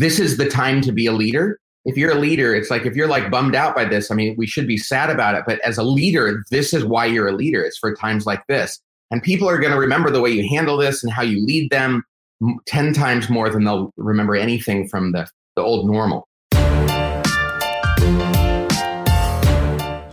this is the time to be a leader. If you're a leader, it's like if you're like bummed out by this, I mean, we should be sad about it. But as a leader, this is why you're a leader. It's for times like this. And people are going to remember the way you handle this and how you lead them 10 times more than they'll remember anything from the, the old normal.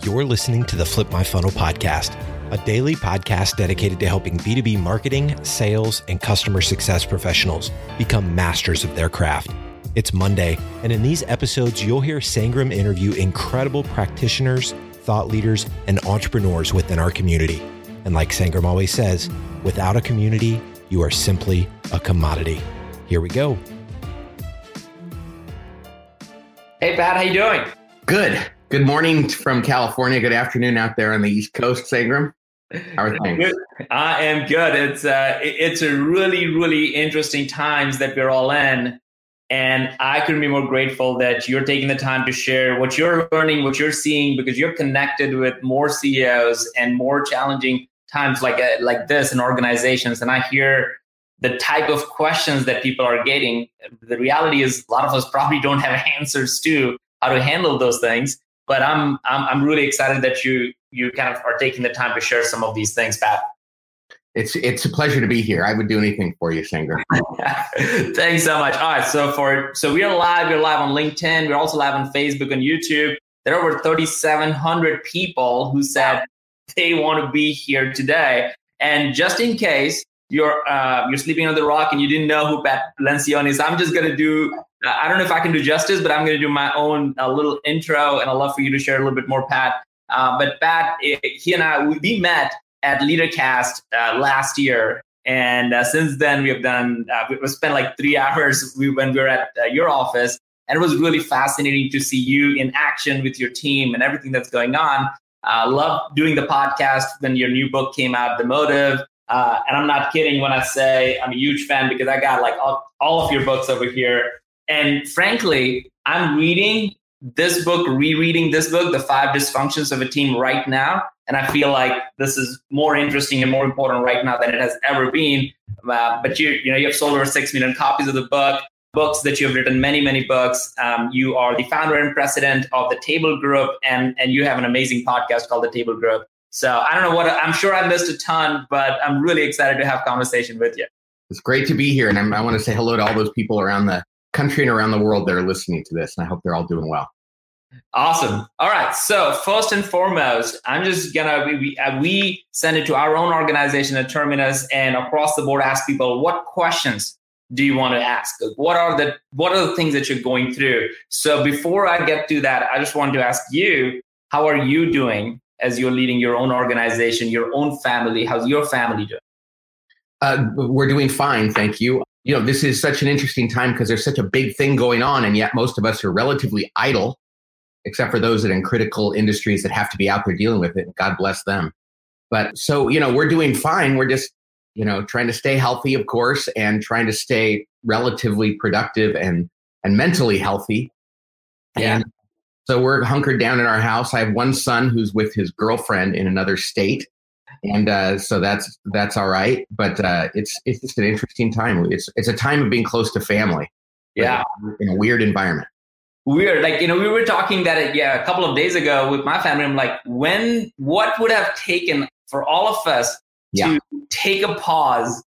You're listening to the Flip My Funnel podcast, a daily podcast dedicated to helping B2B marketing, sales, and customer success professionals become masters of their craft. It's Monday, and in these episodes, you'll hear Sangram interview incredible practitioners, thought leaders, and entrepreneurs within our community. And like Sangram always says, without a community, you are simply a commodity. Here we go. Hey, Pat, how you doing? Good. Good morning from California. Good afternoon out there on the East Coast, Sangram. How are things? Good. I am good. It's uh, it's a really, really interesting times that we're all in, and I couldn't be more grateful that you're taking the time to share what you're learning, what you're seeing, because you're connected with more CEOs and more challenging times like uh, like this in organizations, and I hear the type of questions that people are getting. The reality is, a lot of us probably don't have answers to how to handle those things. But I'm I'm, I'm really excited that you you kind of are taking the time to share some of these things, Pat. It's it's a pleasure to be here. I would do anything for you, Sangram. Thanks so much. All right, so for so we are live. We're live on LinkedIn. We're also live on Facebook and YouTube. There are over 3,700 people who said they want to be here today. And just in case you're uh, you're sleeping on the rock and you didn't know who Pat Lencioni is, I'm just gonna do. I don't know if I can do justice, but I'm gonna do my own uh, little intro, and I'd love for you to share a little bit more, Pat. Uh, but Pat, eh, he and I we met at LeaderCast uh, last year, and uh, since then we have done uh, we spent like three hours when we were at your office, and it was really fascinating to see you in action with your team and everything that's going on. Uh, love doing the podcast when your new book came out, The Motive. Uh, and I'm not kidding when I say I'm a huge fan because I got like all, all of your books over here. And frankly, I'm reading this book, rereading this book, The Five Dysfunctions of a Team, right now. And I feel like this is more interesting and more important right now than it has ever been. Uh, but you, you know, you have sold over six million copies of the book books that you've written many many books. Um, you are the founder and president of the table group and and you have an amazing podcast called the table group. So i don't know what i'm sure i missed a ton but i'm really excited to have conversation with you. It's great to be here and I'm, i want to say hello to all those people around the country and around the world that are listening to this and i hope they're all doing well Awesome. All right. So first and foremost, I'm just gonna we we, uh, we send it to our own organization at Terminus and across the board ask people what questions do you want to ask? What are the what are the things that you're going through? So before I get to that, I just want to ask you, how are you doing as you're leading your own organization, your own family? How's your family doing? Uh, we're doing fine, thank you. You know, this is such an interesting time because there's such a big thing going on, and yet most of us are relatively idle, except for those that in critical industries that have to be out there dealing with it. God bless them. But so, you know, we're doing fine. We're just you know, trying to stay healthy, of course, and trying to stay relatively productive and and mentally healthy. Yeah. And so we're hunkered down in our house. I have one son who's with his girlfriend in another state, and uh, so that's that's all right. But uh, it's it's just an interesting time. It's it's a time of being close to family. Yeah, in a weird environment. Weird, like you know, we were talking that yeah a couple of days ago with my family. I'm like, when what would have taken for all of us yeah. to take a pause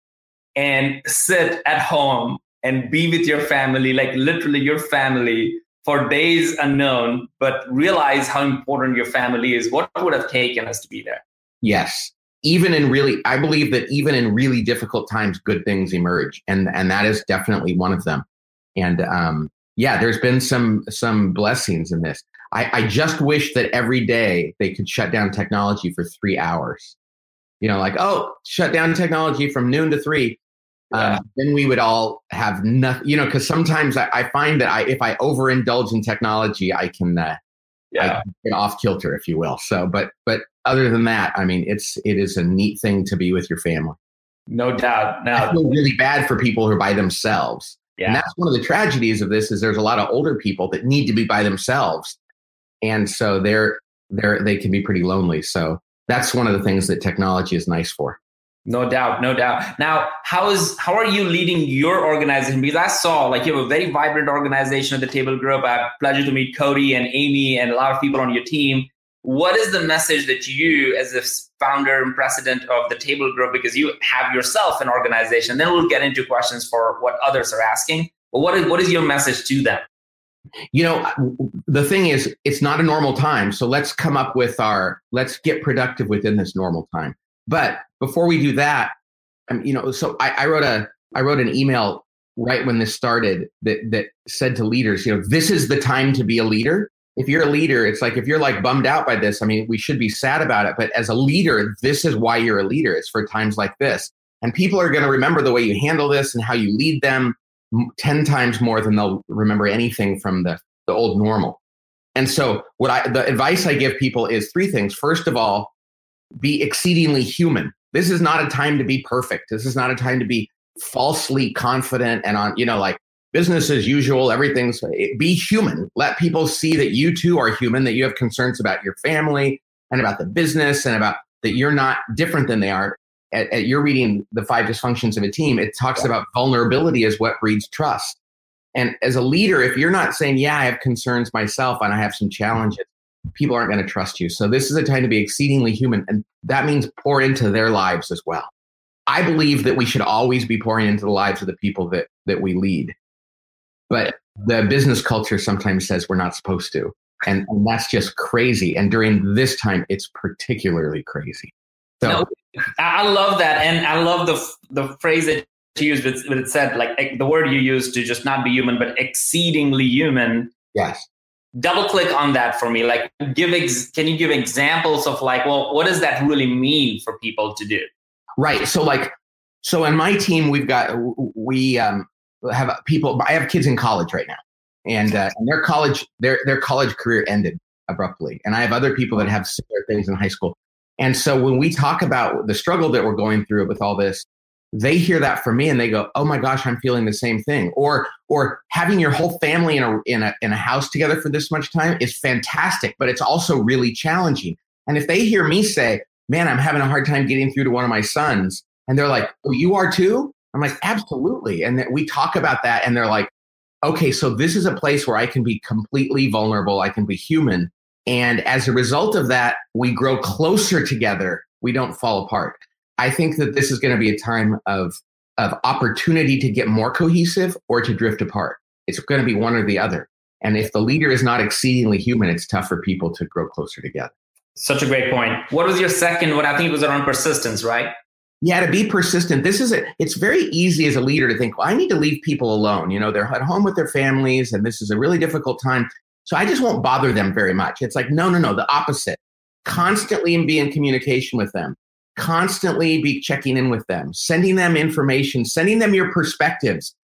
and sit at home and be with your family, like literally your family for days unknown, but realize how important your family is. What would have taken us to be there? Yes. Even in really, I believe that even in really difficult times, good things emerge, and and that is definitely one of them. And um, yeah, there's been some some blessings in this. I, I just wish that every day they could shut down technology for three hours you know, like, oh, shut down technology from noon to three. Yeah. Um, then we would all have nothing, you know, because sometimes I, I, find that I, if I overindulge in technology, I can, uh, yeah. I can get off kilter, if you will. So, but, but other than that, I mean, it's, it is a neat thing to be with your family. No doubt. Now, I feel really bad for people who are by themselves. Yeah. And that's one of the tragedies of this is there's a lot of older people that need to be by themselves. And so they're, they're, they can be pretty lonely. So that's one of the things that technology is nice for. No doubt, no doubt. Now, how is how are you leading your organization? Because I saw like you have a very vibrant organization at the Table Group. I have pleasure to meet Cody and Amy and a lot of people on your team. What is the message that you, as a founder and president of the Table Group, because you have yourself an organization, then we'll get into questions for what others are asking. But what is what is your message to them? You know, the thing is, it's not a normal time. So let's come up with our, let's get productive within this normal time. But before we do that, um, you know, so I, I wrote a, I wrote an email right when this started that, that said to leaders, you know, this is the time to be a leader. If you're a leader, it's like if you're like bummed out by this, I mean, we should be sad about it. But as a leader, this is why you're a leader. It's for times like this. And people are going to remember the way you handle this and how you lead them 10 times more than they'll remember anything from the, the old normal. And so what I the advice I give people is three things. First of all, be exceedingly human. This is not a time to be perfect. This is not a time to be falsely confident and on, you know, like business as usual, everything's eh, be human. Let people see that you too are human, that you have concerns about your family and about the business and about that you're not different than they are at, at, you're reading the five dysfunctions of a team, it talks about vulnerability as what breeds trust. And as a leader, if you're not saying, yeah, I have concerns myself and I have some challenges, people aren't going to trust you. So this is a time to be exceedingly human. And that means pour into their lives as well. I believe that we should always be pouring into the lives of the people that, that we lead. But the business culture sometimes says we're not supposed to. And, and that's just crazy. And during this time, it's particularly crazy. So, no, I love that, and I love the the phrase that you used, but it said like the word you used to just not be human, but exceedingly human. Yes. Double click on that for me. Like, give ex- can you give examples of like, well, what does that really mean for people to do? Right. So, like, so in my team, we've got we um, have people. I have kids in college right now, and, uh, and their college their their college career ended abruptly, and I have other people that have similar things in high school. And so when we talk about the struggle that we're going through with all this, they hear that from me and they go, "Oh my gosh, I'm feeling the same thing." Or or having your whole family in a in a in a house together for this much time is fantastic, but it's also really challenging. And if they hear me say, "Man, I'm having a hard time getting through to one of my sons," and they're like, "Oh, you are too?" I'm like, "Absolutely." And we talk about that and they're like, "Okay, so this is a place where I can be completely vulnerable, I can be human." And as a result of that, we grow closer together. We don't fall apart. I think that this is going to be a time of, of opportunity to get more cohesive or to drift apart. It's going to be one or the other. And if the leader is not exceedingly human, it's tough for people to grow closer together. Such a great point. What was your second What I think it was around persistence, right? Yeah, to be persistent. This is a, it's very easy as a leader to think, well, I need to leave people alone. You know, they're at home with their families and this is a really difficult time. So I just won't bother them very much. It's like, no, no, no, the opposite. Constantly be in communication with them, constantly be checking in with them, sending them information, sending them your perspectives.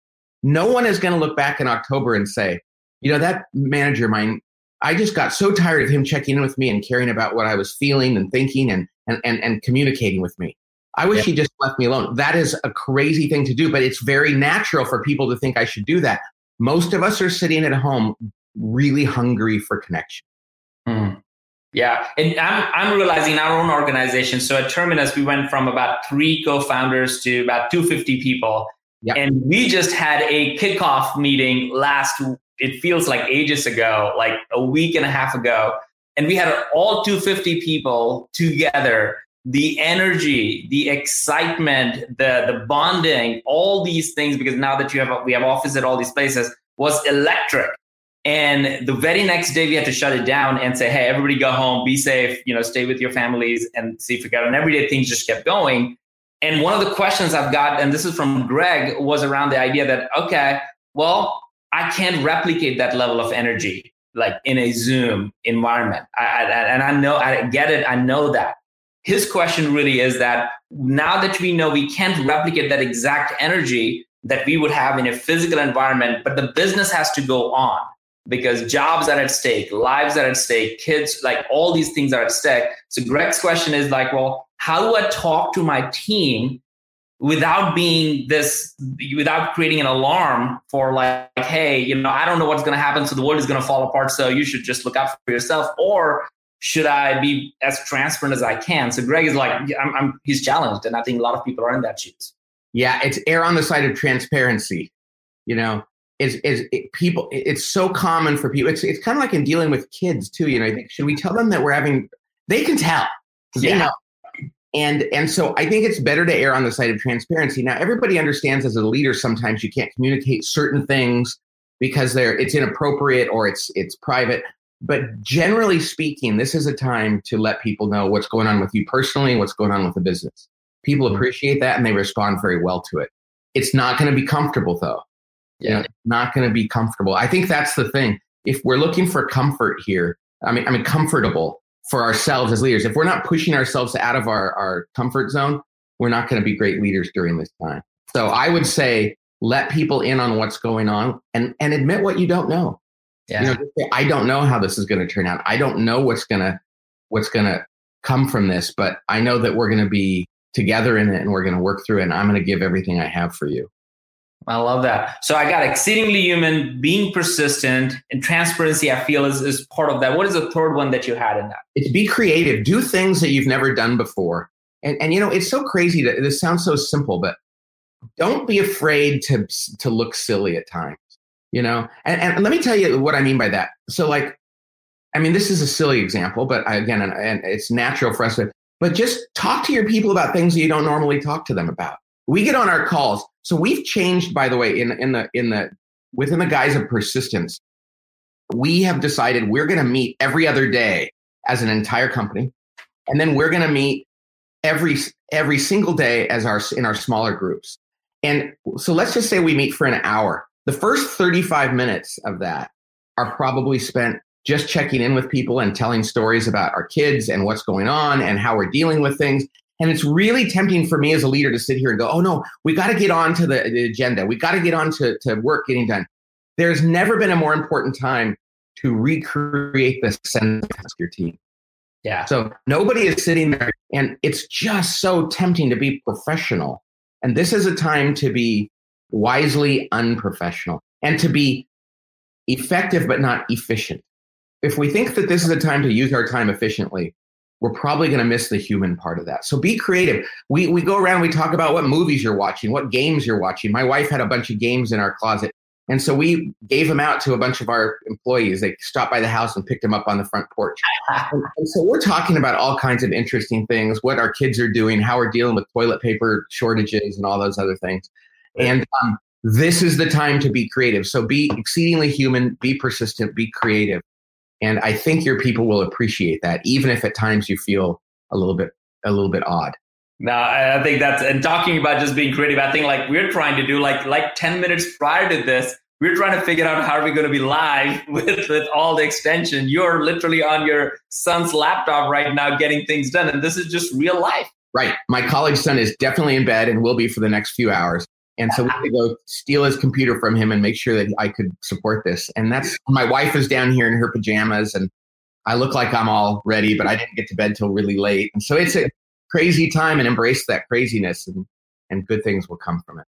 No one is going to look back in October and say, you know, that manager of mine, I just got so tired of him checking in with me and caring about what I was feeling and thinking and and and, and communicating with me. I wish yeah. he just left me alone. That is a crazy thing to do, but it's very natural for people to think I should do that. Most of us are sitting at home really hungry for connection. Mm. Yeah, and I'm I'm realizing our own organization. So at Terminus, we went from about three co-founders to about 250 people, yep. and we just had a kickoff meeting last. It feels like ages ago, like a week and a half ago, and we had all 250 people together. The energy, the excitement, the the bonding, all these things. Because now that you have we have office at all these places, was electric. And the very next day, we had to shut it down and say, hey, everybody go home, be safe, you know, stay with your families and see if you got. And every day things just kept going. And one of the questions I've got, and this is from Greg, was around the idea that, okay, well, I can't replicate that level of energy like in a Zoom environment. I, I, and I know, I get it, I know that. His question really is that now that we know we can't replicate that exact energy that we would have in a physical environment, but the business has to go on because jobs are at stake, lives are at stake, kids, like all these things are at stake. So Greg's question is like, well, how do I talk to my team without being this, without creating an alarm for like, hey, you know, I don't know what's going to happen, so the world is going to fall apart, so you should just look out for yourself, or should I be as transparent as I can? So Greg is like, I'm, I'm he's challenged, and I think a lot of people are in that shoes. Yeah, it's err on the side of transparency. You know, is is it, people? It's so common for people. It's it's kind of like in dealing with kids too. You know, I think, should we tell them that we're having? They can tell. Yeah. They know. And and so I think it's better to err on the side of transparency. Now everybody understands as a leader sometimes you can't communicate certain things because they're it's inappropriate or it's it's private. But generally speaking, this is a time to let people know what's going on with you personally, what's going on with the business. People mm-hmm. appreciate that and they respond very well to it. It's not going to be comfortable though. Yeah. You know, not going to be comfortable. I think that's the thing. If we're looking for comfort here, I mean, I mean, comfortable for ourselves as leaders. If we're not pushing ourselves out of our, our comfort zone, we're not going to be great leaders during this time. So I would say let people in on what's going on and, and admit what you don't know. Yeah. You know, I don't know how this is going to turn out. I don't know what's going to what's going to come from this, but I know that we're going to be together in it and we're going to work through it and I'm going to give everything I have for you. I love that. So I got exceedingly human, being persistent, and transparency. I feel is is part of that. What is the third one that you had in that? It's be creative. Do things that you've never done before. And and you know it's so crazy that this sounds so simple, but don't be afraid to to look silly at times. You know, and, and let me tell you what I mean by that. So like, I mean this is a silly example, but again, and, and it's natural for us to. But just talk to your people about things you don't normally talk to them about we get on our calls. So we've changed, by the way, in in the in the within the guise of persistence. We have decided we're going to meet every other day as an entire company, and then we're going to meet every every single day as our in our smaller groups. And so let's just say we meet for an hour. The first 35 minutes of that are probably spent just checking in with people and telling stories about our kids and what's going on and how we're dealing with things. And it's really tempting for me as a leader to sit here and go, oh no, we got to get on to the, the agenda. We got to get on to, to work getting done. There's never been a more important time to recreate the sense of your team. Yeah. So nobody is sitting there and it's just so tempting to be professional. And this is a time to be wisely unprofessional and to be effective but not efficient. If we think that this is a time to use our time efficiently, we're probably going to miss the human part of that. So be creative. We we go around, we talk about what movies you're watching, what games you're watching. My wife had a bunch of games in our closet. And so we gave them out to a bunch of our employees. They stopped by the house and picked them up on the front porch. and, and so we're talking about all kinds of interesting things, what our kids are doing, how we're dealing with toilet paper shortages and all those other things. And um, this is the time to be creative. So be exceedingly human, be persistent, be creative. And I think your people will appreciate that, even if at times you feel a little bit a little bit odd. No, I think that's and talking about just being creative. I think like we're trying to do like like ten minutes prior to this, we're trying to figure out how are we going to be live with with all the extension. You're literally on your son's laptop right now getting things done, and this is just real life. Right. My college son is definitely in bed and will be for the next few hours. And so we had to go steal his computer from him and make sure that I could support this. And that's my wife is down here in her pajamas and I look like I'm all ready, but I didn't get to bed till really late. And so it's a crazy time and embrace that craziness and, and good things will come from it.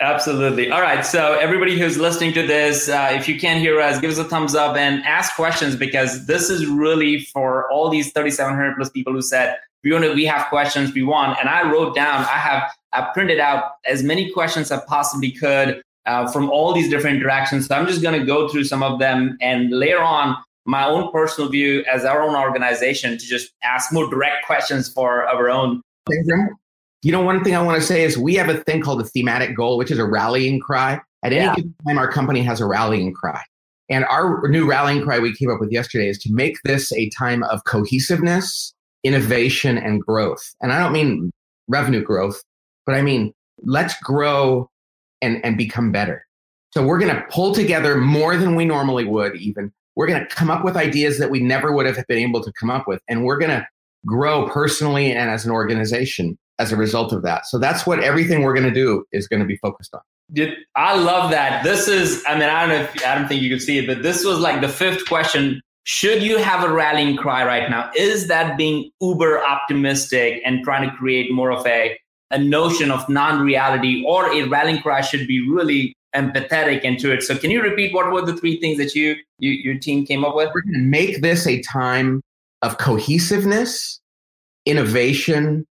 Absolutely. All right. So everybody who's listening to this, uh, if you can't hear us, give us a thumbs up and ask questions because this is really for all these 3,700 plus people who said, we want to, we have questions we want. And I wrote down, I have I printed out as many questions I possibly could uh, from all these different interactions. So I'm just going to go through some of them and later on my own personal view as our own organization to just ask more direct questions for our own. You know, one thing I want to say is we have a thing called a thematic goal, which is a rallying cry. At any yeah. time, our company has a rallying cry. And our new rallying cry we came up with yesterday is to make this a time of cohesiveness, innovation, and growth. And I don't mean revenue growth, but I mean, let's grow and, and become better. So we're going to pull together more than we normally would, even. We're going to come up with ideas that we never would have been able to come up with. And we're going to grow personally and as an organization as a result of that. So that's what everything we're going to do is going to be focused on. I love that. This is, I mean, I don't know if, I don't think you can see it, but this was like the fifth question. Should you have a rallying cry right now? Is that being uber optimistic and trying to create more of a a notion of non-reality or a rallying cry should be really empathetic into it. So can you repeat what were the three things that you, you your team came up with? We're going to make this a time of cohesiveness, innovation,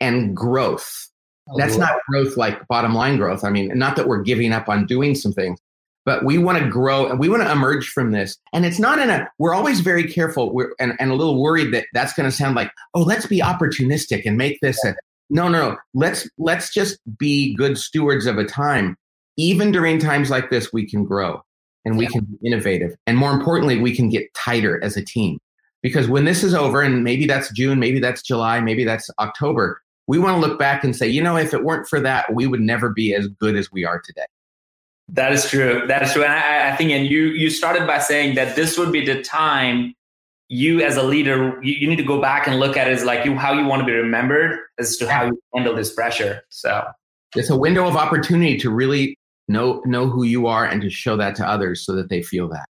and growth. Oh, That's not growth like bottom line growth. I mean, not that we're giving up on doing some things, but we want to grow and we want to emerge from this. And it's not in a, we're always very careful we're, and, and a little worried that that's going to sound like, oh, let's be opportunistic and make this a, no, no, no. Let's, let's just be good stewards of a time. Even during times like this, we can grow and we yeah. can be innovative. And more importantly, we can get tighter as a team. Because when this is over, and maybe that's June, maybe that's July, maybe that's October, we want to look back and say, you know, if it weren't for that, we would never be as good as we are today. That is true. That is true. And I, I think, and you you started by saying that this would be the time you as a leader, you, you need to go back and look at it as like you how you want to be remembered as to how you handle this pressure. So it's a window of opportunity to really know know who you are and to show that to others so that they feel that.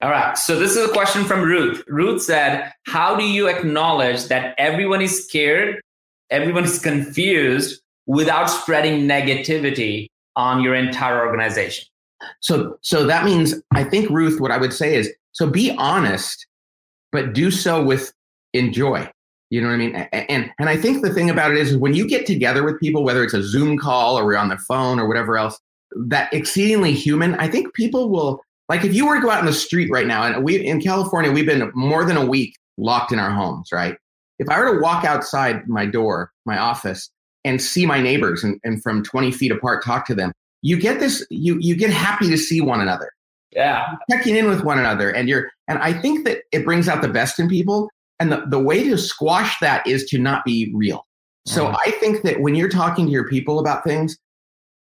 All right. So this is a question from Ruth. Ruth said, "How do you acknowledge that everyone is scared, everyone is confused without spreading negativity on your entire organization. So, so that means I think Ruth, what I would say is, so be honest, but do so with enjoy. You know what I mean? And and I think the thing about it is, when you get together with people, whether it's a Zoom call or we're on the phone or whatever else, that exceedingly human. I think people will like if you were to go out in the street right now, and we in California, we've been more than a week locked in our homes, right? If I were to walk outside my door, my office, and see my neighbors and, and from 20 feet apart talk to them you get this you you get happy to see one another yeah you're checking in with one another and you're and i think that it brings out the best in people and the, the way to squash that is to not be real so mm-hmm. i think that when you're talking to your people about things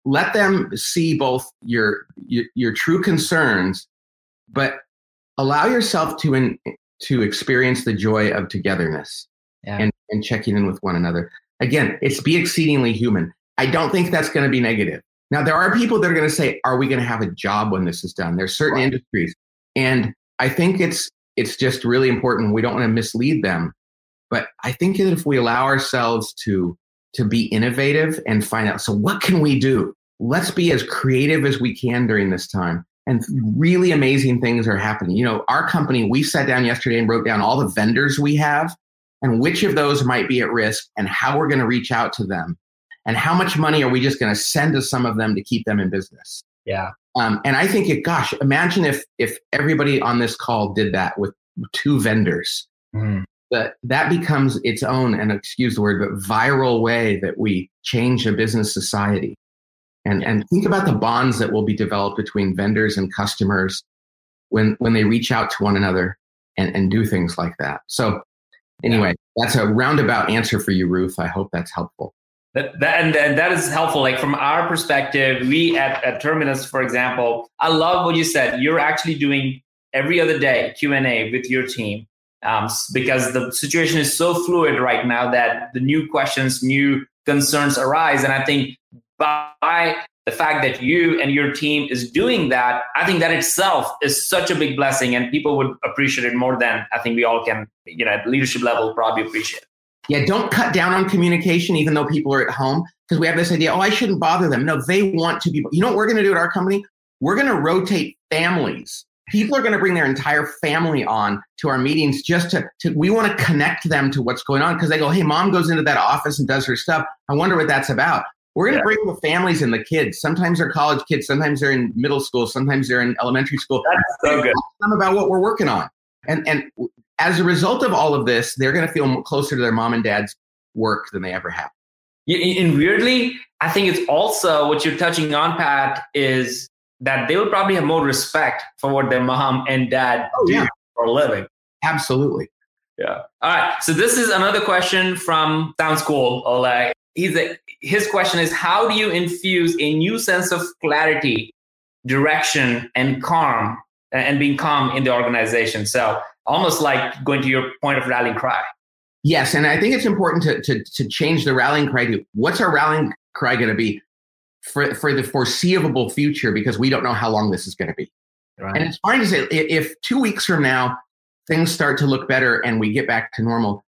let them see both your your, your true concerns but allow yourself to in, to experience the joy of togetherness yeah. and, and checking in with one another Again, it's be exceedingly human. I don't think that's going to be negative. Now, there are people that are going to say, are we going to have a job when this is done? There's certain right. industries. And I think it's it's just really important. We don't want to mislead them. But I think that if we allow ourselves to to be innovative and find out, so what can we do? Let's be as creative as we can during this time. And really amazing things are happening. You know, our company, we sat down yesterday and wrote down all the vendors we have and which of those might be at risk and how we're going to reach out to them and how much money are we just going to send to some of them to keep them in business. Yeah. Um, and i think it gosh imagine if if everybody on this call did that with two vendors. Mm. that that becomes its own and excuse the word but viral way that we change a business society. And and think about the bonds that will be developed between vendors and customers when when they reach out to one another and, and do things like that. So Anyway, that's a roundabout answer for you, Ruth. I hope that's helpful. That, that and, and that is helpful. Like from our perspective, we at, at Terminus, for example, I love what you said. You're actually doing every other day Q and A with your team um, because the situation is so fluid right now that the new questions, new concerns arise, and I think by the fact that you and your team is doing that, I think that itself is such a big blessing, and people would appreciate it more than I think we all can, you know, at leadership level, probably appreciate. Yeah, don't cut down on communication, even though people are at home, because we have this idea. Oh, I shouldn't bother them. No, they want to be. You know what we're going to do at our company? We're going to rotate families. People are going to bring their entire family on to our meetings just to, to we want to connect them to what's going on because they go, hey, mom goes into that office and does her stuff. I wonder what that's about. We're going to yeah. bring the families and the kids. Sometimes they're college kids, sometimes they're in middle school, sometimes they're in elementary school. That's so good. Them about what we're working on, and and as a result of all of this, they're going to feel closer to their mom and dad's work than they ever have. And weirdly, I think it's also what you're touching on, Pat, is that they will probably have more respect for what their mom and dad oh, do yeah. for a living. Absolutely. Yeah. All right. So this is another question from Sounds Cool, Oleg he's a, his question is how do you infuse a new sense of clarity, direction, and calm and being calm in the organization? So almost like going to your point of rallying cry. Yes, and I think it's important to to, to change the rallying cry to what's our rallying cry going to be for for the foreseeable future because we don't know how long this is going to be. Right. And it's fine to say if two weeks from now things start to look better and we get back to normal,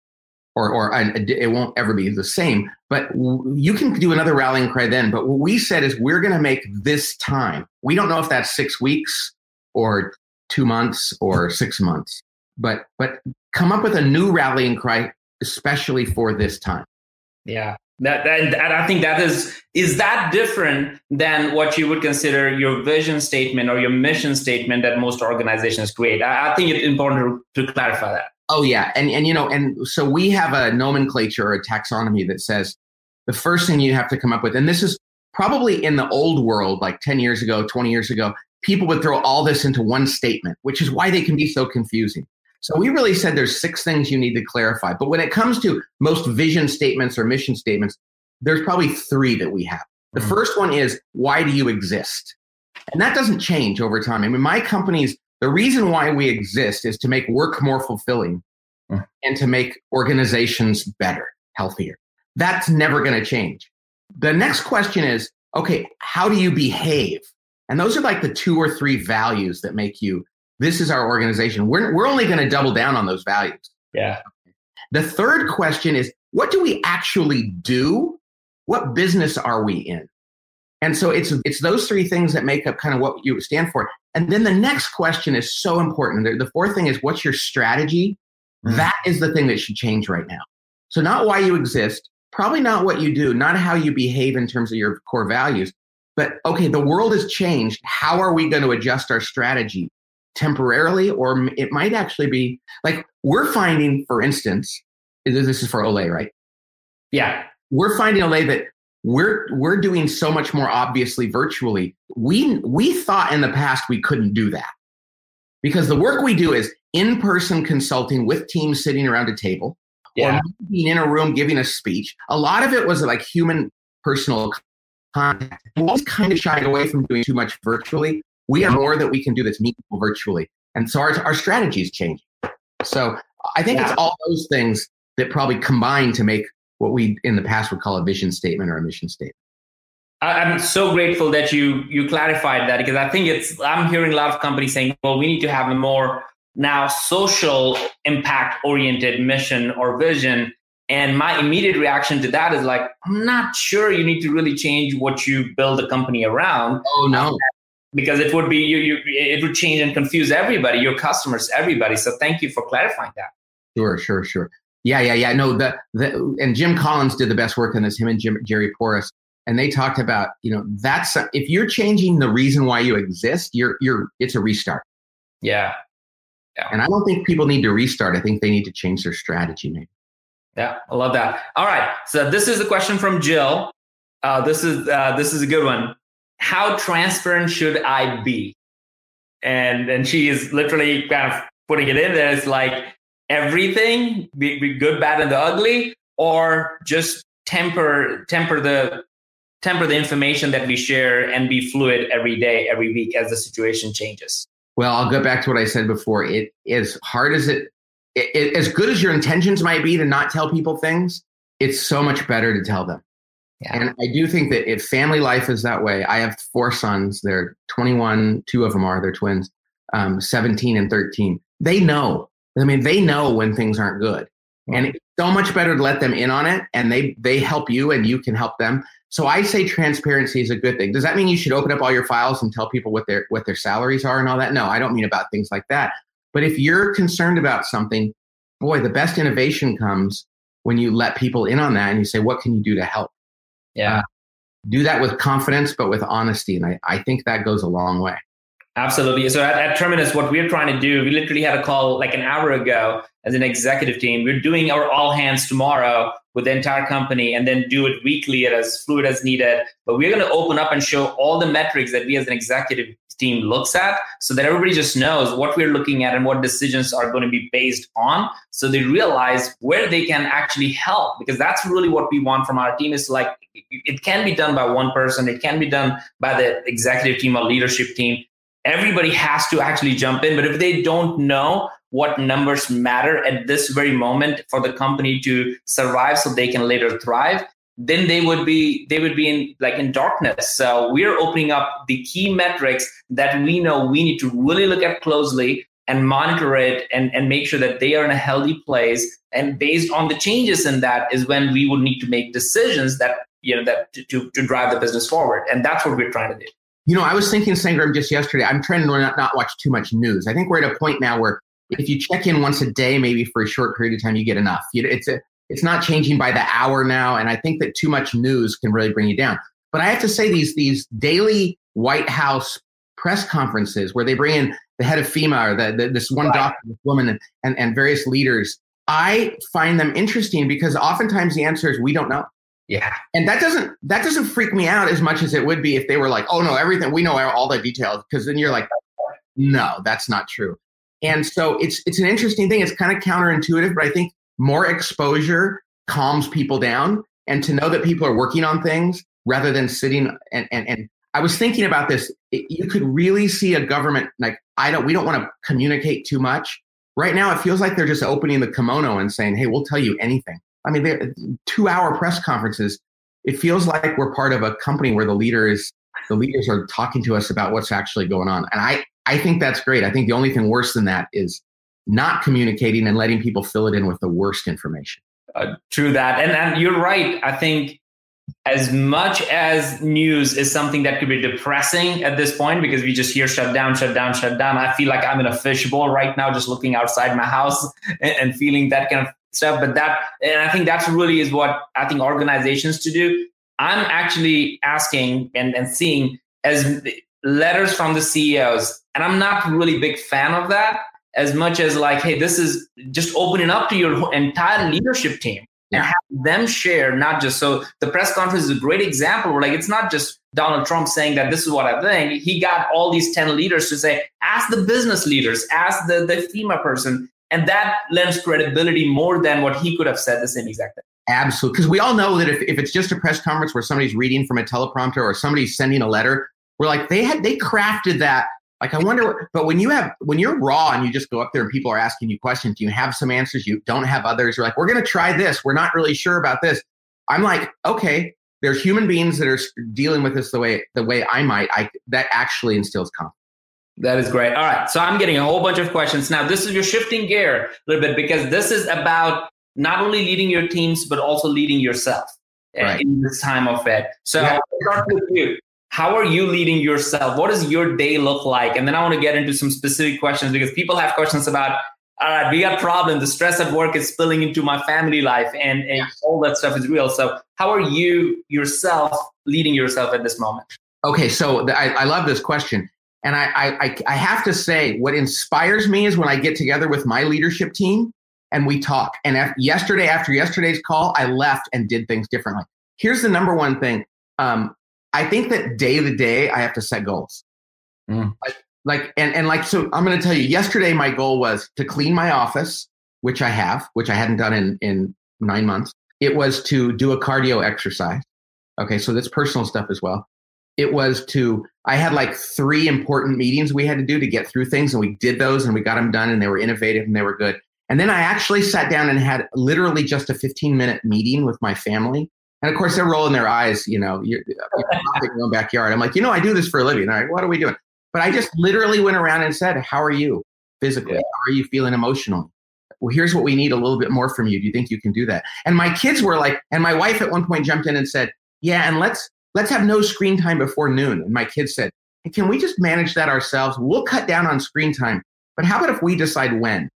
or or it won't ever be the same. But you can do another rallying cry then. But what we said is we're going to make this time. We don't know if that's six weeks or two months or six months. But but come up with a new rallying cry, especially for this time. Yeah. That, that, and I think that is is that different than what you would consider your vision statement or your mission statement that most organizations create. I, I think it's important to, to clarify that. Oh yeah, and and you know, and so we have a nomenclature or a taxonomy that says the first thing you have to come up with, and this is probably in the old world, like ten years ago, twenty years ago, people would throw all this into one statement, which is why they can be so confusing. So we really said there's six things you need to clarify. But when it comes to most vision statements or mission statements, there's probably three that we have. The mm-hmm. first one is why do you exist? And that doesn't change over time. I mean, my companies, the reason why we exist is to make work more fulfilling mm-hmm. and to make organizations better, healthier. That's never going to change. The next question is okay, how do you behave? And those are like the two or three values that make you this is our organization. We're, we're only going to double down on those values. Yeah. The third question is what do we actually do? What business are we in? And so it's it's those three things that make up kind of what you stand for. And then the next question is so important. The, the fourth thing is what's your strategy? Mm. That is the thing that should change right now. So not why you exist, probably not what you do, not how you behave in terms of your core values, but okay, the world has changed. How are we going to adjust our strategy temporarily, or it might actually be like we're finding, for instance, this is for Olay, right? Yeah. We're finding Olay that we're we're doing so much more obviously virtually. We we thought in the past we couldn't do that. Because the work we do is in-person consulting with teams sitting around a table yeah. or being in a room giving a speech. A lot of it was like human personal contact. We always kind of shied away from doing too much virtually we have more that we can do that's meaningful virtually. And so our, our strategy is changing. So I think yeah. it's all those things that probably combine to make what we in the past would call a vision statement or a mission statement. I'm so grateful that you you clarified that because I think it's I'm hearing a lot of companies saying, well, we need to have a more now social impact oriented mission or vision. And my immediate reaction to that is like, I'm not sure you need to really change what you build a company around. Oh no because it would be you, you it would change and confuse everybody your customers everybody so thank you for clarifying that sure sure sure yeah yeah yeah. No the, the and jim collins did the best work on this him and jim jerry porras and they talked about you know that's if you're changing the reason why you exist you're you're it's a restart. Yeah. Yeah. And i don't think people need to restart. I think they need to change their strategy maybe yeah i love that. All right so this is a question from jill. Uh, this is uh, this is a good one. How transparent should I be? And and she is literally kind of putting it in there. It's like everything, be, be good, bad, and the ugly, or just temper temper the temper the information that we share and be fluid every day, every week as the situation changes. Well, I'll go back to what I said before. It as hard as it, it, it as good as your intentions might be to not tell people things, it's so much better to tell them. Yeah. And I do think that if family life is that way, I have four sons. They're 21, two of them are, they're twins, um, 17 and 13. They know. I mean, they know when things aren't good. And it's so much better to let them in on it and they they help you and you can help them. So I say transparency is a good thing. Does that mean you should open up all your files and tell people what their what their salaries are and all that? No, I don't mean about things like that. But if you're concerned about something, boy, the best innovation comes when you let people in on that and you say, what can you do to help? Yeah. Uh, do that with confidence, but with honesty. And I, I think that goes a long way. Absolutely. So at, at, Terminus, what we're trying to do, we literally had a call like an hour ago as an executive team. We're doing our all hands tomorrow with the entire company and then do it weekly as fluid as needed. But we're going to open up and show all the metrics that we as an executive team looks at so that everybody just knows what we're looking at and what decisions are going to be based on so they realize where they can actually help because that's really what we want from our team is like it can be done by one person it can be done by the executive team or leadership team everybody has to actually jump in but if they don't know what numbers matter at this very moment for the company to survive so they can later thrive then they would be they would be in like in darkness. So we're opening up the key metrics that we know we need to really look at closely and monitor it and, and make sure that they are in a healthy place. And based on the changes in that is when we would need to make decisions that you know that to, to, to drive the business forward. And that's what we're trying to do you know i was thinking sangram just yesterday i'm trying to not, not watch too much news i think we're at a point now where if you check in once a day, maybe for a short period of time, you get enough. It's a, it's not changing by the hour now, and I think that too much news can really bring you down. But I have to say, these these daily White House press conferences where they bring in the head of FEMA or the, the, this one right. doctor, this woman, and, and, and various leaders, I find them interesting because oftentimes the answer is we don't know. Yeah. And that doesn't that doesn't freak me out as much as it would be if they were like, "Oh no, everything we know all the details." Because then you're like, "No, that's not true." And so it's it's an interesting thing. It's kind of counterintuitive, but I think more exposure calms people down and to know that people are working on things rather than sitting and and, and I was thinking about this. You could really see a government like I don't we don't want to communicate too much. Right now it feels like they're just opening the kimono and saying, "Hey, we'll tell you anything." I mean, 2-hour press conferences. It feels like we're part of a company where the leader is the leaders are talking to us about what's actually going on. And I I think that's great. I think the only thing worse than that is not communicating and letting people fill it in with the worst information. Uh, true that. And, and you're right. I think as much as news is something that could be depressing at this point because we just hear shut down, shut down, shut down. I feel like I'm in a fishbowl right now, just looking outside my house and, and feeling that kind of stuff. But that, and I think that's really is what I think organizations to do. I'm actually asking and, and seeing as letters from the CEOs, and I'm not really big fan of that as much as like, hey, this is just opening up to your entire leadership team and have them share, not just so the press conference is a great example where like it's not just Donald Trump saying that this is what I think. He got all these 10 leaders to say, ask the business leaders, ask the, the FEMA person. And that lends credibility more than what he could have said the same exact thing. Absolutely. Because we all know that if, if it's just a press conference where somebody's reading from a teleprompter or somebody's sending a letter, we're like, they had they crafted that like I wonder, but when you have when you're raw and you just go up there and people are asking you questions, do you have some answers, you don't have others. You're like, we're to try this. We're not really sure about this. I'm like, okay, there's human beings that are dealing with this the way the way I might. I that actually instills confidence. That is great. All right, so I'm getting a whole bunch of questions now. This is your shifting gear a little bit because this is about not only leading your teams but also leading yourself eh, right. in this time of it. So yeah. start with you how are you leading yourself? What does your day look like? And then I want to get into some specific questions because people have questions about, all right, we got problems. The stress at work is spilling into my family life and, and all that stuff is real. So how are you yourself leading yourself at this moment? Okay, so I, I love this question. And I, I, I have to say, what inspires me is when I get together with my leadership team and we talk. And after, yesterday, after yesterday's call, I left and did things differently. Here's the number one thing. Um, I think that day to day, I have to set goals. Mm. Like, like, and, and like, so I'm going to tell you, yesterday, my goal was to clean my office, which I have, which I hadn't done in, in nine months. It was to do a cardio exercise. Okay. So that's personal stuff as well. It was to, I had like three important meetings we had to do to get through things, and we did those and we got them done, and they were innovative and they were good. And then I actually sat down and had literally just a 15 minute meeting with my family and of course, they're rolling their eyes, you know, you're, you're in your own backyard. I'm like, you know, I do this for a living. All right, what are we doing? But I just literally went around and said, How are you physically? Yeah. How are you feeling emotionally? Well, here's what we need a little bit more from you. Do you think you can do that? And my kids were like, and my wife at one point jumped in and said, Yeah, and let's let's have no screen time before noon. And my kids said, hey, Can we just manage that ourselves? We'll cut down on screen time. But how about if we decide when?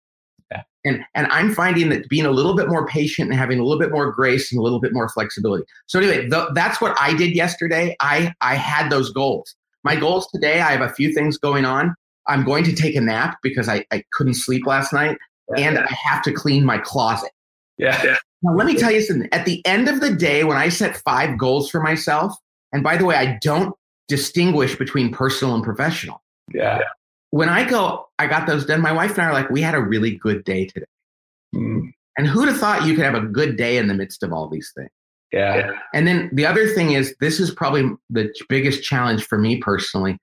And, and I'm finding that being a little bit more patient and having a little bit more grace and a little bit more flexibility. So anyway, th- that's what I did yesterday. I, I had those goals. My goals today, I have a few things going on. I'm going to take a nap because I, I couldn't sleep last night and I have to clean my closet. Yeah. Yeah. Now, let me tell you something. At the end of the day, when I set five goals for myself, and by the way, I don't distinguish between personal and professional. Yeah when I go, I got those done. My wife and I are like, we had a really good day today. Mm. And who'd have thought you could have a good day in the midst of all these things? Yeah. And then the other thing is, this is probably the biggest challenge for me personally.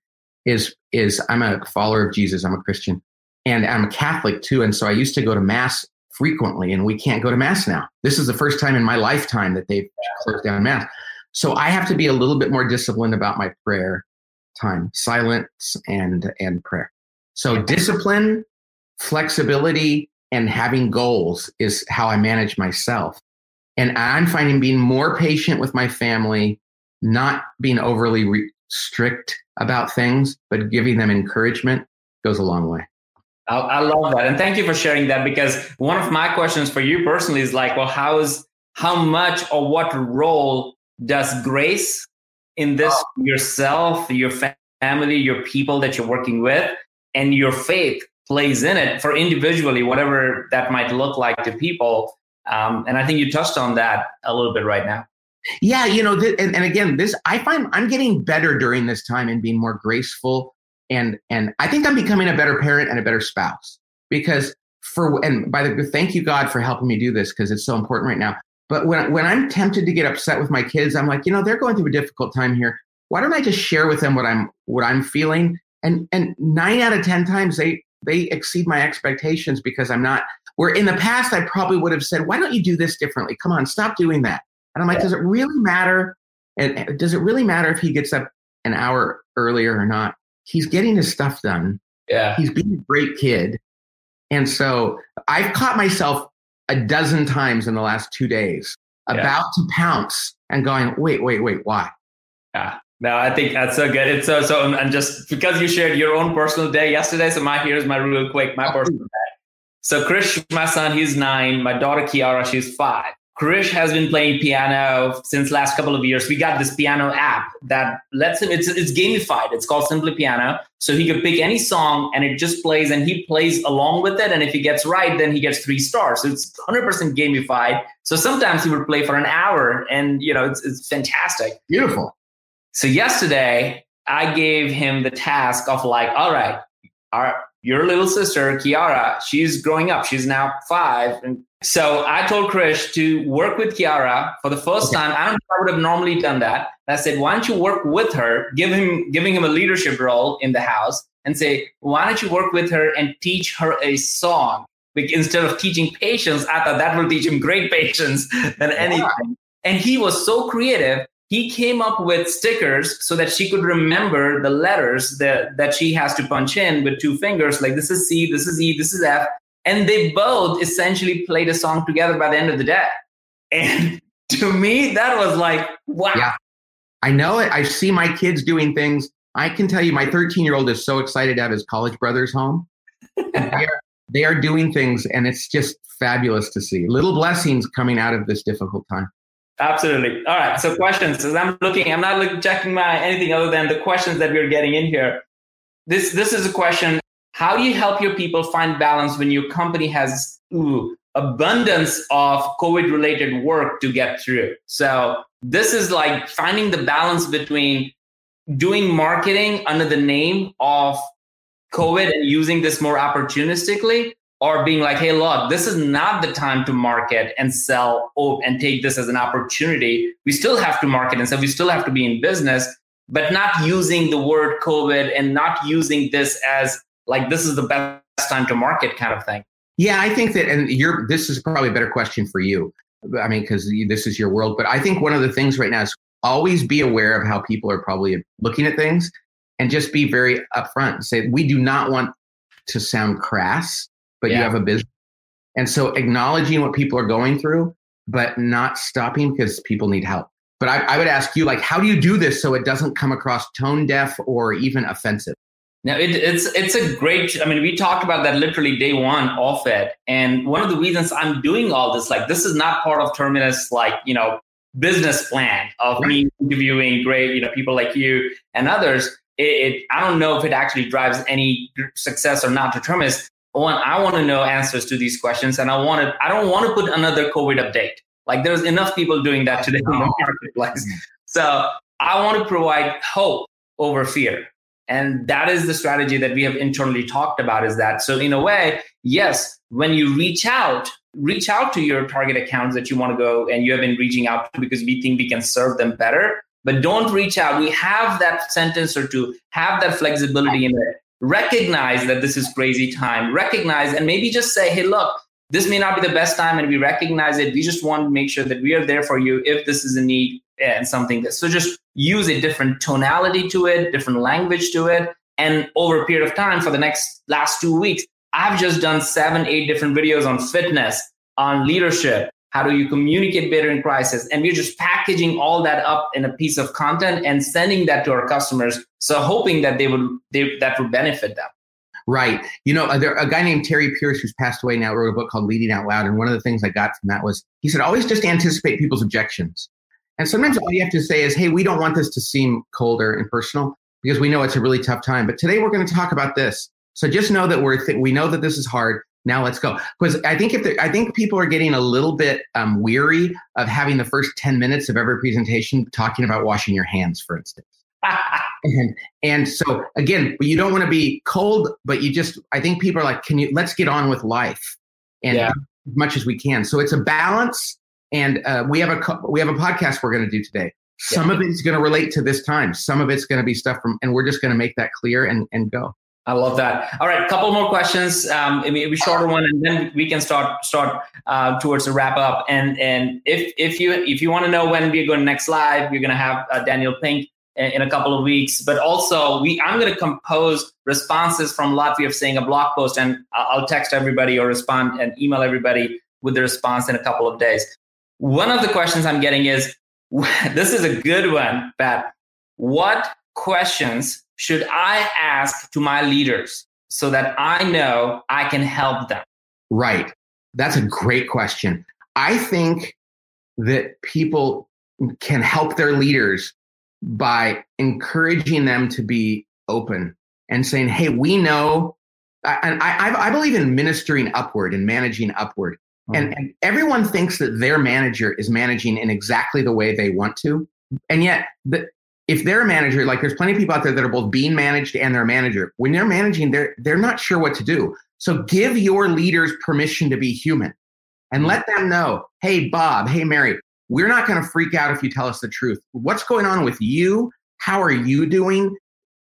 Is is I'm a follower of Jesus. I'm a Christian, and I'm a Catholic too. And so I used to go to mass frequently, and we can't go to mass now. This is the first time in my lifetime that they've closed down mass. So I have to be a little bit more disciplined about my prayer time, silence and and prayer. So discipline, flexibility, and having goals is how I manage myself. And I'm finding being more patient with my family, not being overly re- strict about things, but giving them encouragement goes a long way. I, I love that, and thank you for sharing that because one of my questions for you personally is like, well, how is how much or what role does grace in this oh. yourself, your family, your people that you're working with, and your faith plays in it for individually, whatever that might look like to people. Um, and I think you touched on that a little bit right now. Yeah, you know, th- and, and again, this I find I'm getting better during this time and being more graceful, and and I think I'm becoming a better parent and a better spouse because for and by the thank you God for helping me do this because it's so important right now. But when when I'm tempted to get upset with my kids, I'm like, you know, they're going through a difficult time here. Why don't I just share with them what I'm what I'm feeling? And and nine out of ten times they they exceed my expectations because I'm not. Where in the past I probably would have said, why don't you do this differently? Come on, stop doing that. And I'm like, does it really matter? And does it really matter if he gets up an hour earlier or not? He's getting his stuff done. Yeah. He's being a great kid. And so I've caught myself a dozen times in the last two days about yeah. to pounce and going, wait, wait, wait, why? Yeah. No, I think that's so good. It's so so, and just because you shared your own personal day yesterday, so my here's my real quick my oh. personal day. So Krish, my son, he's nine. My daughter Kiara, she's five. Krish has been playing piano since last couple of years. We got this piano app that lets him. It's it's gamified. It's called Simply Piano. So he could pick any song and it just plays, and he plays along with it. And if he gets right, then he gets three stars. So it's 100% gamified. So sometimes he would play for an hour, and you know it's it's fantastic. Beautiful. So yesterday I gave him the task of like, all right, our your little sister Kiara, she's growing up. She's now five, and so I told Krish to work with Kiara for the first okay. time. I don't know if I would have normally done that. I said, why don't you work with her, give him giving him a leadership role in the house, and say, why don't you work with her and teach her a song? Instead of teaching patience, I thought that will teach him great patience than anything. Yeah. And he was so creative. He came up with stickers so that she could remember the letters that, that she has to punch in with two fingers. Like this is C, this is E, this is F and they both essentially played a song together by the end of the day. And to me, that was like, wow. Yeah. I know it. I see my kids doing things. I can tell you, my 13 year old is so excited to have his college brothers home. they, are, they are doing things, and it's just fabulous to see. Little blessings coming out of this difficult time. Absolutely. All right. So questions. As I'm looking, I'm not looking, checking my anything other than the questions that we're getting in here. This this is a question how do you help your people find balance when your company has ooh, abundance of COVID related work to get through? So this is like finding the balance between doing marketing under the name of COVID and using this more opportunistically or being like, hey, look, this is not the time to market and sell oh, and take this as an opportunity. We still have to market and so we still have to be in business, but not using the word COVID and not using this as like this is the best time to market kind of thing? Yeah, I think that, and you're, this is probably a better question for you. I mean, because this is your world. But I think one of the things right now is always be aware of how people are probably looking at things and just be very upfront. and Say, we do not want to sound crass, but yeah. you have a business. And so acknowledging what people are going through, but not stopping because people need help. But I, I would ask you, like, how do you do this so it doesn't come across tone deaf or even offensive? Now it, it's it's a great. I mean, we talked about that literally day one of it, and one of the reasons I'm doing all this, like, this is not part of Terminus, like you know, business plan of me interviewing great, you know, people like you and others. It, it I don't know if it actually drives any success or not to Terminus. One, I want to know answers to these questions, and I want to. I don't want to put another COVID update. Like, there's enough people doing that today in the marketplace. So I want to provide hope over fear and that is the strategy that we have internally talked about is that so in a way yes when you reach out reach out to your target accounts that you want to go and you have been reaching out to because we think we can serve them better but don't reach out. We have that sentence or two have that flexibility in it. Recognize that this is crazy time. Recognize and maybe just say hey look this may not be the best time and we recognize it. We just want to make sure that we are there for you if this is a need and something. That so just use a different tonality to it different language to it and over a period of time for the next last two weeks i've just done seven eight different videos on fitness on leadership how do you communicate better in crisis and we're just packaging all that up in a piece of content and sending that to our customers so hoping that they would they, that would benefit them Right. You know, uh, there, a guy named Terry Pearce, who's passed away now, wrote a book called Leading Out Loud. And one of the things I got from that was he said, always just anticipate people's objections. And sometimes all you have to say is, hey, we don't want this to seem colder and personal because we know it's a really tough time. But today we're going to talk about this. So just know that we're, th- we know that this is hard. Now let's go. Because I think if I think people are getting a little bit um, weary of having the first 10 minutes of every presentation talking about washing your hands, for instance. and, and so again, you don't want to be cold, but you just, I think people are like, can you, let's get on with life and yeah. as much as we can. So it's a balance. And uh, we have a, we have a podcast we're going to do today. Some yeah. of it's going to relate to this time. Some of it's going to be stuff from, and we're just going to make that clear and, and go. I love that. All right, couple more questions. Um, maybe shorter one, and then we can start start uh, towards the wrap up. And and if if you if you want to know when we're going next live, we're going to have uh, Daniel Pink in a couple of weeks. But also, we I'm going to compose responses from Latvia of saying a blog post, and I'll text everybody or respond and email everybody with the response in a couple of days. One of the questions I'm getting is this is a good one, Pat. What questions should I ask to my leaders so that I know I can help them? Right. That's a great question. I think that people can help their leaders by encouraging them to be open and saying, hey, we know, and I, I believe in ministering upward and managing upward. And, and everyone thinks that their manager is managing in exactly the way they want to. And yet, the, if they're a manager, like there's plenty of people out there that are both being managed and they're a manager. When they're managing, they're they're not sure what to do. So give your leaders permission to be human and hmm. let them know, hey, Bob, hey, Mary, we're not going to freak out if you tell us the truth. What's going on with you? How are you doing?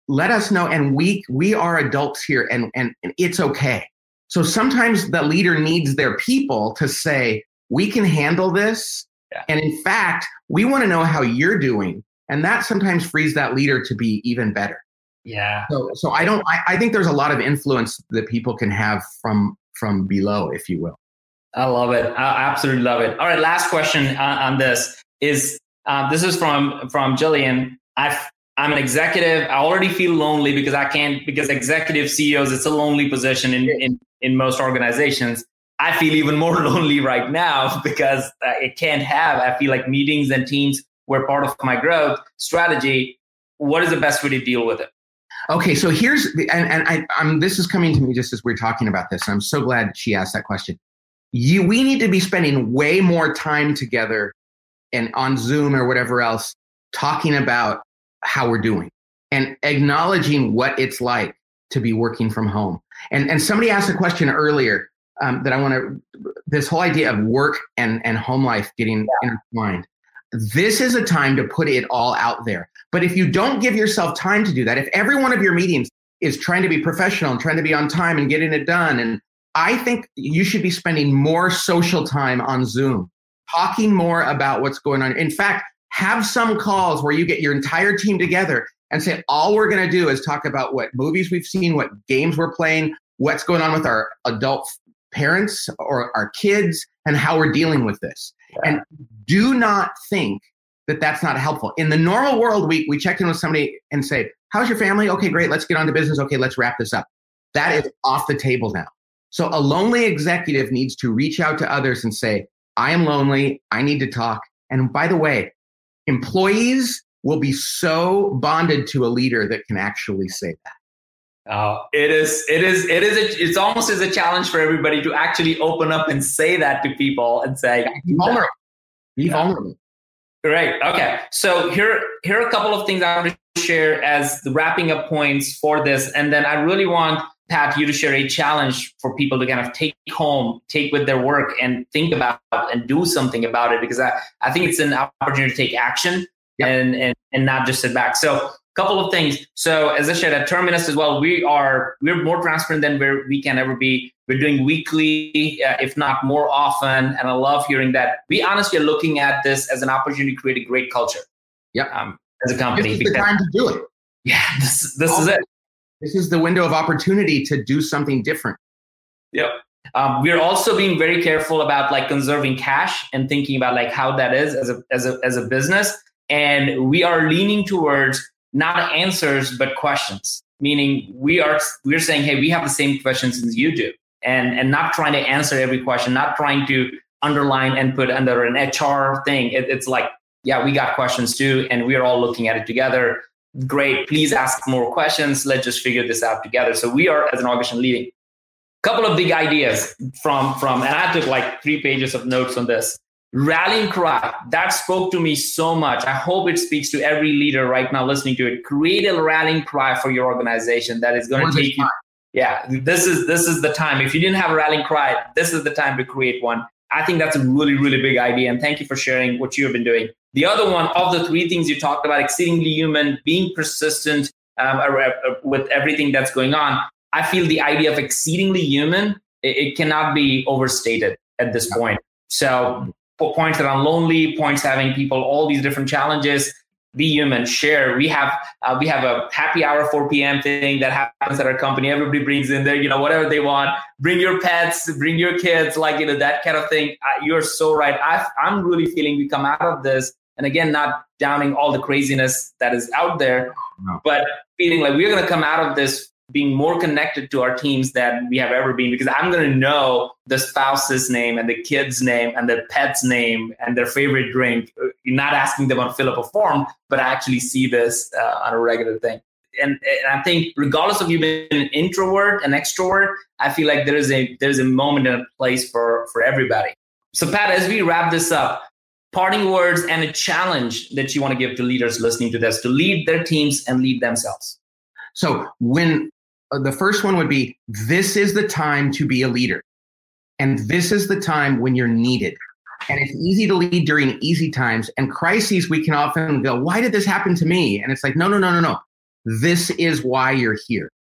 Let us know. And we we are adults here and, and, and it's okay. So sometimes the leader needs their people to say, we can handle this. Yeah. And in fact, we want to know how you're doing. And that sometimes frees that leader to be even better. Yeah. So so I don't I, I think there's a lot of influence that people can have from from below, if you will. I love it. I absolutely love it. All right, last question on, on this is uh, this is from from Jillian. I I'm an executive. I already feel lonely because I can't because executive CEOs it's a lonely position in in, in most organizations. I feel even more lonely right now because uh, it can't have. I feel like meetings and teams were part of my growth strategy. What is the best way to deal with it? Okay, so here's and, and I, I'm this is coming to me just as we're talking about this. I'm so glad she asked that question you we need to be spending way more time together and on Zoom or whatever else talking about how we're doing and acknowledging what it's like to be working from home. And and somebody asked a question earlier um, that I want to this whole idea of work and and home life getting yeah. intertwined. This is a time to put it all out there. But if you don't give yourself time to do that, if every one of your meetings is trying to be professional and trying to be on time and getting it done and I think you should be spending more social time on Zoom, talking more about what's going on. In fact, have some calls where you get your entire team together and say, all we're going to do is talk about what movies we've seen, what games we're playing, what's going on with our adult parents or our kids, and how we're dealing with this. Yeah. And do not think that that's not helpful. In the normal world, we, we check in with somebody and say, How's your family? Okay, great. Let's get on to business. Okay, let's wrap this up. That is off the table now. So a lonely executive needs to reach out to others and say, I am lonely. I need to talk. And by the way, employees will be so bonded to a leader that can actually say that. Oh, it is, it is, it is, a, it's almost as a challenge for everybody to actually open up and say that to people and say, be vulnerable. Be yeah. vulnerable. Great. Okay. So here, here are a couple of things I want to share as the wrapping up points for this. And then I really want Pat, you to share a challenge for people to kind of take home, take with their work and think about and do something about it because I, I think it's an opportunity to take action yep. and, and, and not just sit back. So a couple of things. So as I said at Terminus as well, we are, we're more transparent than where we can ever be. We're doing weekly, uh, if not more often. And I love hearing that. We honestly are looking at this as an opportunity to create a great culture. Yep. Um, as a company. This is the time to do it. Yeah, this, this is it. This is the window of opportunity to do something different. Yep. Um, we're also being very careful about like conserving cash and thinking about like how that is as a as a as a business. And we are leaning towards not answers but questions. meaning we are we're saying, hey, we have the same questions as you do, and and not trying to answer every question, not trying to underline and put under an HR thing. It, it's like, yeah, we got questions too, and we're all looking at it together. Great, please ask more questions. Let's just figure this out together. So we are as an organization leading. Couple of big ideas from from, and I took like three pages of notes on this rallying cry that spoke to me so much. I hope it speaks to every leader right now listening to it. Create a rallying cry for your organization that is going to take you yeah this is this is the time. If you didn't have a rallying cry this is the time to create one. I think that's a really really big idea and thank you for sharing what you have been doing. The other one of the three things you talked about exceedingly human being persistent um, uh, uh, uh, with everything that's going on i feel the idea of exceedingly human it, it cannot be overstated at this point. So points that I'm lonely, points having people, all these different challenges. Be human, share. We have uh, we have a happy hour 4 p.m. thing that happens at our company. Everybody brings in their, you know, whatever they want. Bring your pets, bring your kids, like you know that kind of thing. Uh, you're so right. I, I'm really feeling we come out of this, and again, not downing all the craziness that is out there, no. but feeling like we're going to come out of this being more connected to our teams than we have ever been because I'm going to know the spouse's name and the kid's name and the pet's name and their favorite drink. You're not asking them to fill up a form, but I actually see this uh, on a regular thing. And, and I think regardless of you being an introvert and extrovert, I feel like there is a there's a moment and a place for for everybody. So Pat, as we wrap this up, parting words and a challenge that you want to give to leaders listening to this to lead their teams and lead themselves. So when the first one would be this is the time to be a leader. And this is the time when you're needed. And it's easy to lead during easy times. And crises, we can often go, why did this happen to me? And it's like, no, no, no, no, no. This is why you're here.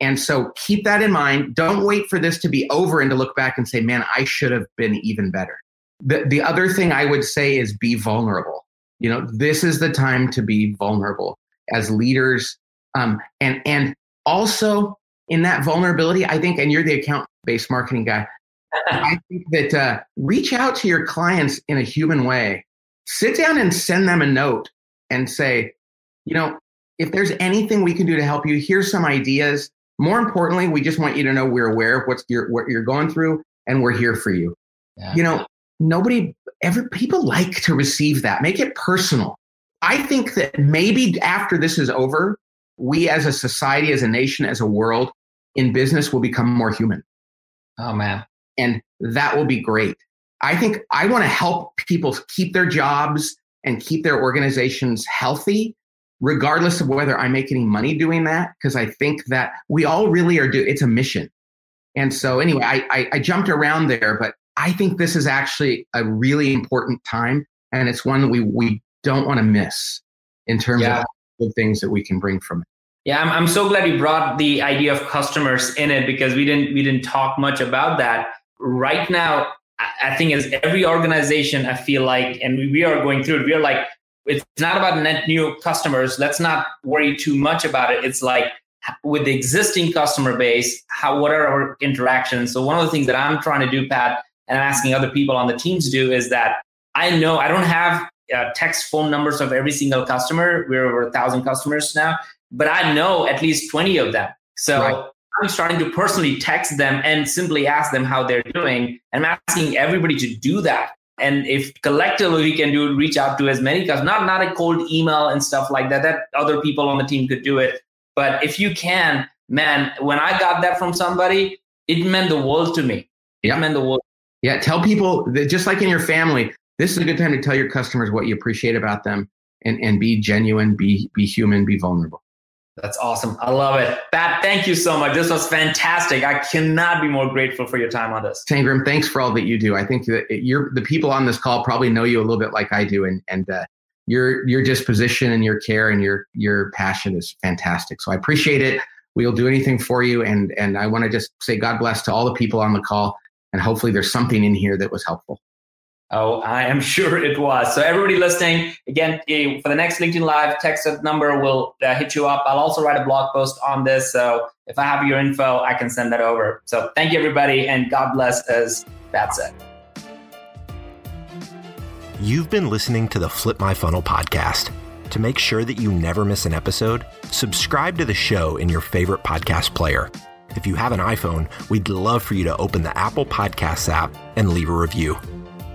And so keep that in mind. Don't wait for this to be over and to look back and say, man, I should have been even better. The, the other thing I would say is be vulnerable. You know, this is the time to be vulnerable as leaders. Um, and, and also in that vulnerability, I think, and you're the account based marketing guy, I think that uh, reach out to your clients in a human way. Sit down and send them a note and say, you know, if there's anything we can do to help you, here's some ideas. More importantly, we just want you to know we're aware of what's your, what you're going through and we're here for you. Yeah. You know, nobody ever people like to receive that. Make it personal. I think that maybe after this is over, we as a society, as a nation, as a world in business will become more human. Oh, man. And that will be great. I think I want to help people keep their jobs and keep their organizations healthy, regardless of whether I make any money doing that, because I think that we all really are doing it's a mission. And so, anyway, I, I, I jumped around there, but I think this is actually a really important time, and it's one that we we don't want to miss in terms yeah. of the things that we can bring from it. Yeah, I'm, I'm so glad you brought the idea of customers in it because we didn't we didn't talk much about that. Right now, I think as every organization, I feel like, and we are going through it, we are like, it's not about net new customers. Let's not worry too much about it. It's like with the existing customer base, how what are our interactions? So one of the things that I'm trying to do, Pat, and asking other people on the teams to do is that I know I don't have uh, text phone numbers of every single customer. We're over a thousand customers now, but I know at least 20 of them. So right. I'm starting to personally text them and simply ask them how they're doing. And I'm asking everybody to do that. And if collectively we can do reach out to as many customers, not not a cold email and stuff like that, that other people on the team could do it. But if you can, man, when I got that from somebody, it meant the world to me. It yeah. meant the world. Yeah, tell people that just like in your family, this is a good time to tell your customers what you appreciate about them and, and be genuine, be be human, be vulnerable. That's awesome. I love it. Pat, thank you so much. This was fantastic. I cannot be more grateful for your time on this. Sangram, thanks for all that you do. I think that you're the people on this call probably know you a little bit like I do, and and uh, your your disposition and your care and your your passion is fantastic. So I appreciate it. We'll do anything for you, and and I want to just say God bless to all the people on the call, and hopefully there's something in here that was helpful. Oh, I am sure it was. So everybody listening, again, eh, for the next LinkedIn Live, text number will uh, hit you up. I'll also write a blog post on this. So if I have your info, I can send that over. So thank you, everybody, and God bless, as Pat said. You've been listening to the Flip My Funnel podcast. To make sure that you never miss an episode, subscribe to the show in your favorite podcast player. If you have an iPhone, we'd love for you to open the Apple Podcasts app and leave a review.